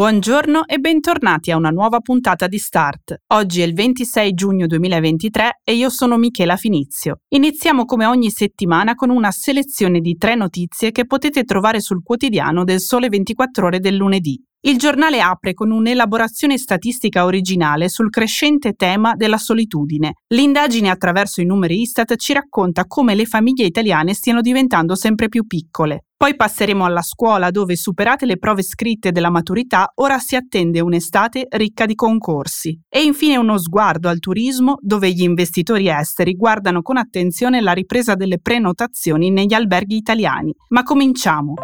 Buongiorno e bentornati a una nuova puntata di Start. Oggi è il 26 giugno 2023 e io sono Michela Finizio. Iniziamo come ogni settimana con una selezione di tre notizie che potete trovare sul quotidiano del Sole 24 ore del lunedì. Il giornale apre con un'elaborazione statistica originale sul crescente tema della solitudine. L'indagine attraverso i numeri Istat ci racconta come le famiglie italiane stiano diventando sempre più piccole. Poi passeremo alla scuola dove, superate le prove scritte della maturità, ora si attende un'estate ricca di concorsi. E infine uno sguardo al turismo dove gli investitori esteri guardano con attenzione la ripresa delle prenotazioni negli alberghi italiani. Ma cominciamo!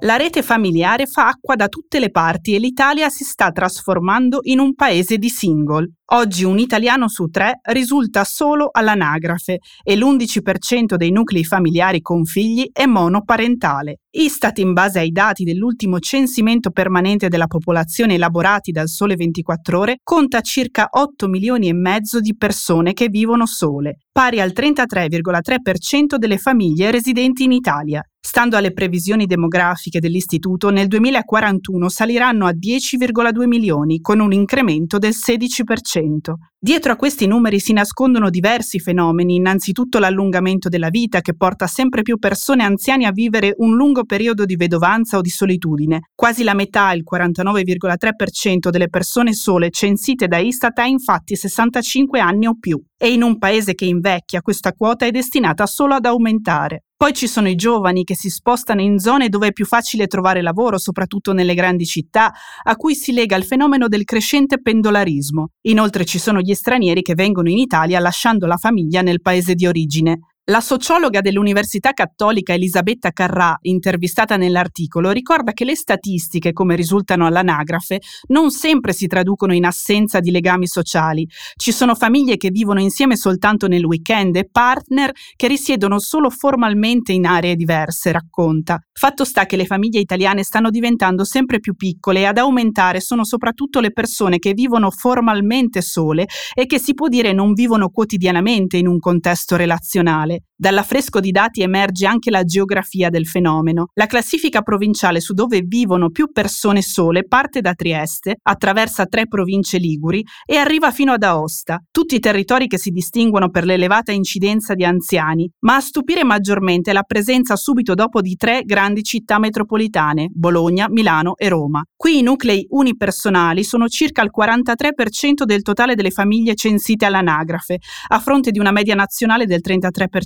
La rete familiare fa acqua da tutte le parti e l'Italia si sta trasformando in un paese di single. Oggi un italiano su tre risulta solo all'anagrafe e l'11% dei nuclei familiari con figli è monoparentale. Istat, in base ai dati dell'ultimo censimento permanente della popolazione elaborati dal Sole 24 Ore, conta circa 8 milioni e mezzo di persone che vivono sole, pari al 33,3% delle famiglie residenti in Italia. Stando alle previsioni demografiche dell'Istituto, nel 2041 saliranno a 10,2 milioni, con un incremento del 16%. Dietro a questi numeri si nascondono diversi fenomeni, innanzitutto l'allungamento della vita che porta sempre più persone anziane a vivere un lungo periodo di vedovanza o di solitudine. Quasi la metà, il 49,3% delle persone sole censite da Istat ha infatti 65 anni o più. E in un paese che invecchia questa quota è destinata solo ad aumentare. Poi ci sono i giovani che si spostano in zone dove è più facile trovare lavoro, soprattutto nelle grandi città, a cui si lega il fenomeno del crescente pendolarismo. Inoltre ci sono gli stranieri che vengono in Italia lasciando la famiglia nel paese di origine. La sociologa dell'Università Cattolica Elisabetta Carrà, intervistata nell'articolo, ricorda che le statistiche, come risultano all'anagrafe, non sempre si traducono in assenza di legami sociali. Ci sono famiglie che vivono insieme soltanto nel weekend e partner che risiedono solo formalmente in aree diverse, racconta. Fatto sta che le famiglie italiane stanno diventando sempre più piccole e ad aumentare sono soprattutto le persone che vivono formalmente sole e che si può dire non vivono quotidianamente in un contesto relazionale. Dall'affresco di dati emerge anche la geografia del fenomeno. La classifica provinciale su dove vivono più persone sole parte da Trieste, attraversa tre province liguri e arriva fino ad Aosta, tutti territori che si distinguono per l'elevata incidenza di anziani, ma a stupire maggiormente la presenza subito dopo di tre grandi città metropolitane, Bologna, Milano e Roma. Qui i nuclei unipersonali sono circa il 43% del totale delle famiglie censite all'anagrafe, a fronte di una media nazionale del 33%.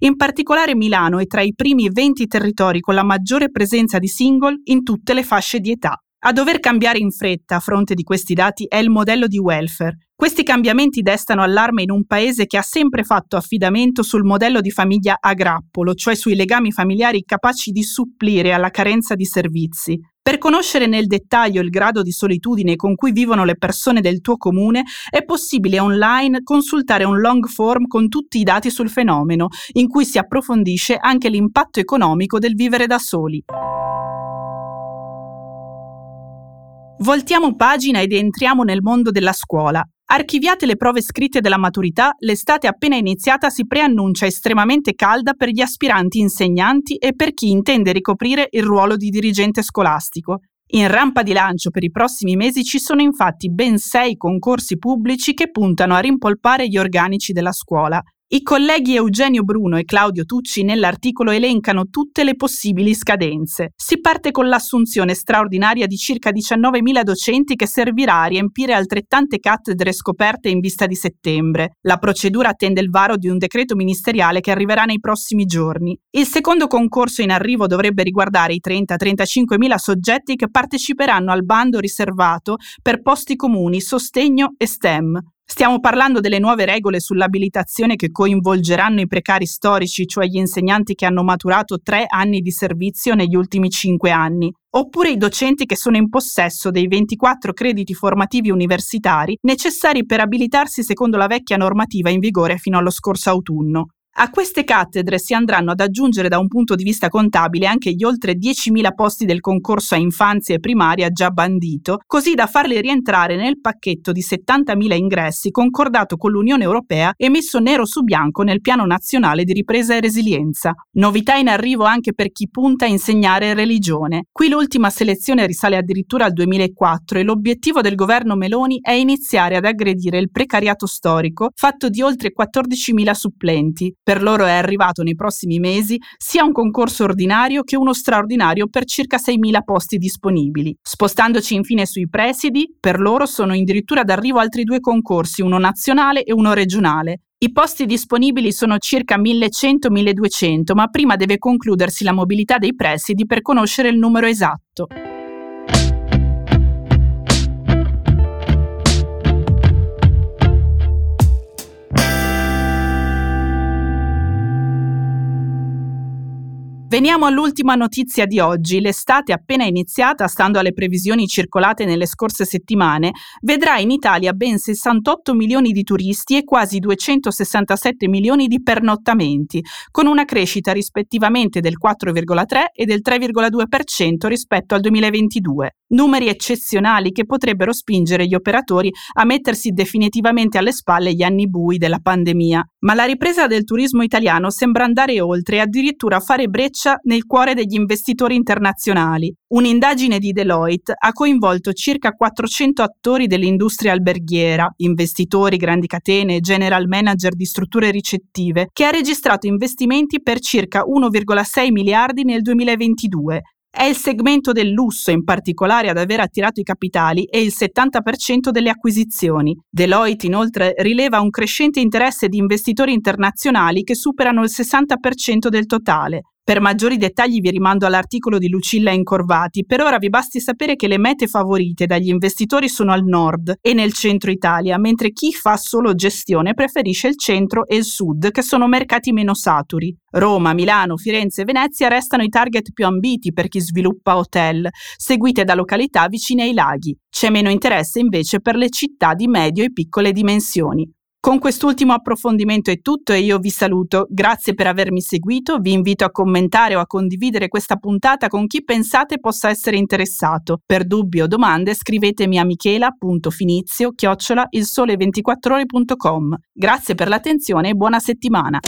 In particolare Milano è tra i primi 20 territori con la maggiore presenza di single in tutte le fasce di età. A dover cambiare in fretta a fronte di questi dati è il modello di welfare. Questi cambiamenti destano allarme in un paese che ha sempre fatto affidamento sul modello di famiglia a grappolo, cioè sui legami familiari capaci di supplire alla carenza di servizi. Per conoscere nel dettaglio il grado di solitudine con cui vivono le persone del tuo comune, è possibile online consultare un long form con tutti i dati sul fenomeno, in cui si approfondisce anche l'impatto economico del vivere da soli. Voltiamo pagina ed entriamo nel mondo della scuola. Archiviate le prove scritte della maturità, l'estate appena iniziata si preannuncia estremamente calda per gli aspiranti insegnanti e per chi intende ricoprire il ruolo di dirigente scolastico. In rampa di lancio per i prossimi mesi ci sono infatti ben sei concorsi pubblici che puntano a rimpolpare gli organici della scuola. I colleghi Eugenio Bruno e Claudio Tucci nell'articolo elencano tutte le possibili scadenze. Si parte con l'assunzione straordinaria di circa 19.000 docenti che servirà a riempire altrettante cattedre scoperte in vista di settembre. La procedura attende il varo di un decreto ministeriale che arriverà nei prossimi giorni. Il secondo concorso in arrivo dovrebbe riguardare i 30-35.000 soggetti che parteciperanno al bando riservato per posti comuni, sostegno e STEM. Stiamo parlando delle nuove regole sull'abilitazione che coinvolgeranno i precari storici, cioè gli insegnanti che hanno maturato tre anni di servizio negli ultimi cinque anni, oppure i docenti che sono in possesso dei 24 crediti formativi universitari necessari per abilitarsi secondo la vecchia normativa in vigore fino allo scorso autunno. A queste cattedre si andranno ad aggiungere da un punto di vista contabile anche gli oltre 10.000 posti del concorso a infanzia e primaria già bandito, così da farli rientrare nel pacchetto di 70.000 ingressi concordato con l'Unione Europea e messo nero su bianco nel Piano Nazionale di Ripresa e Resilienza. Novità in arrivo anche per chi punta a insegnare religione. Qui l'ultima selezione risale addirittura al 2004 e l'obiettivo del governo Meloni è iniziare ad aggredire il precariato storico fatto di oltre 14.000 supplenti per loro è arrivato nei prossimi mesi sia un concorso ordinario che uno straordinario per circa 6.000 posti disponibili. Spostandoci infine sui presidi, per loro sono addirittura d'arrivo altri due concorsi, uno nazionale e uno regionale. I posti disponibili sono circa 1100-1200, ma prima deve concludersi la mobilità dei presidi per conoscere il numero esatto. Veniamo all'ultima notizia di oggi. L'estate appena iniziata, stando alle previsioni circolate nelle scorse settimane, vedrà in Italia ben 68 milioni di turisti e quasi 267 milioni di pernottamenti, con una crescita rispettivamente del 4,3 e del 3,2% rispetto al 2022. Numeri eccezionali che potrebbero spingere gli operatori a mettersi definitivamente alle spalle gli anni bui della pandemia. Ma la ripresa del turismo italiano sembra andare oltre e addirittura fare breccia nel cuore degli investitori internazionali. Un'indagine di Deloitte ha coinvolto circa 400 attori dell'industria alberghiera, investitori, grandi catene general manager di strutture ricettive, che ha registrato investimenti per circa 1,6 miliardi nel 2022, è il segmento del lusso in particolare ad aver attirato i capitali e il 70% delle acquisizioni. Deloitte inoltre rileva un crescente interesse di investitori internazionali che superano il 60% del totale. Per maggiori dettagli vi rimando all'articolo di Lucilla Incorvati. Per ora vi basti sapere che le mete favorite dagli investitori sono al nord e nel centro Italia, mentre chi fa solo gestione preferisce il centro e il sud, che sono mercati meno saturi. Roma, Milano, Firenze e Venezia restano i target più ambiti per chi sviluppa hotel, seguite da località vicine ai laghi. C'è meno interesse invece per le città di medio e piccole dimensioni. Con quest'ultimo approfondimento è tutto e io vi saluto. Grazie per avermi seguito, vi invito a commentare o a condividere questa puntata con chi pensate possa essere interessato. Per dubbi o domande scrivetemi a michela.finizio chiocciola il sole 24ore.com. Grazie per l'attenzione e buona settimana.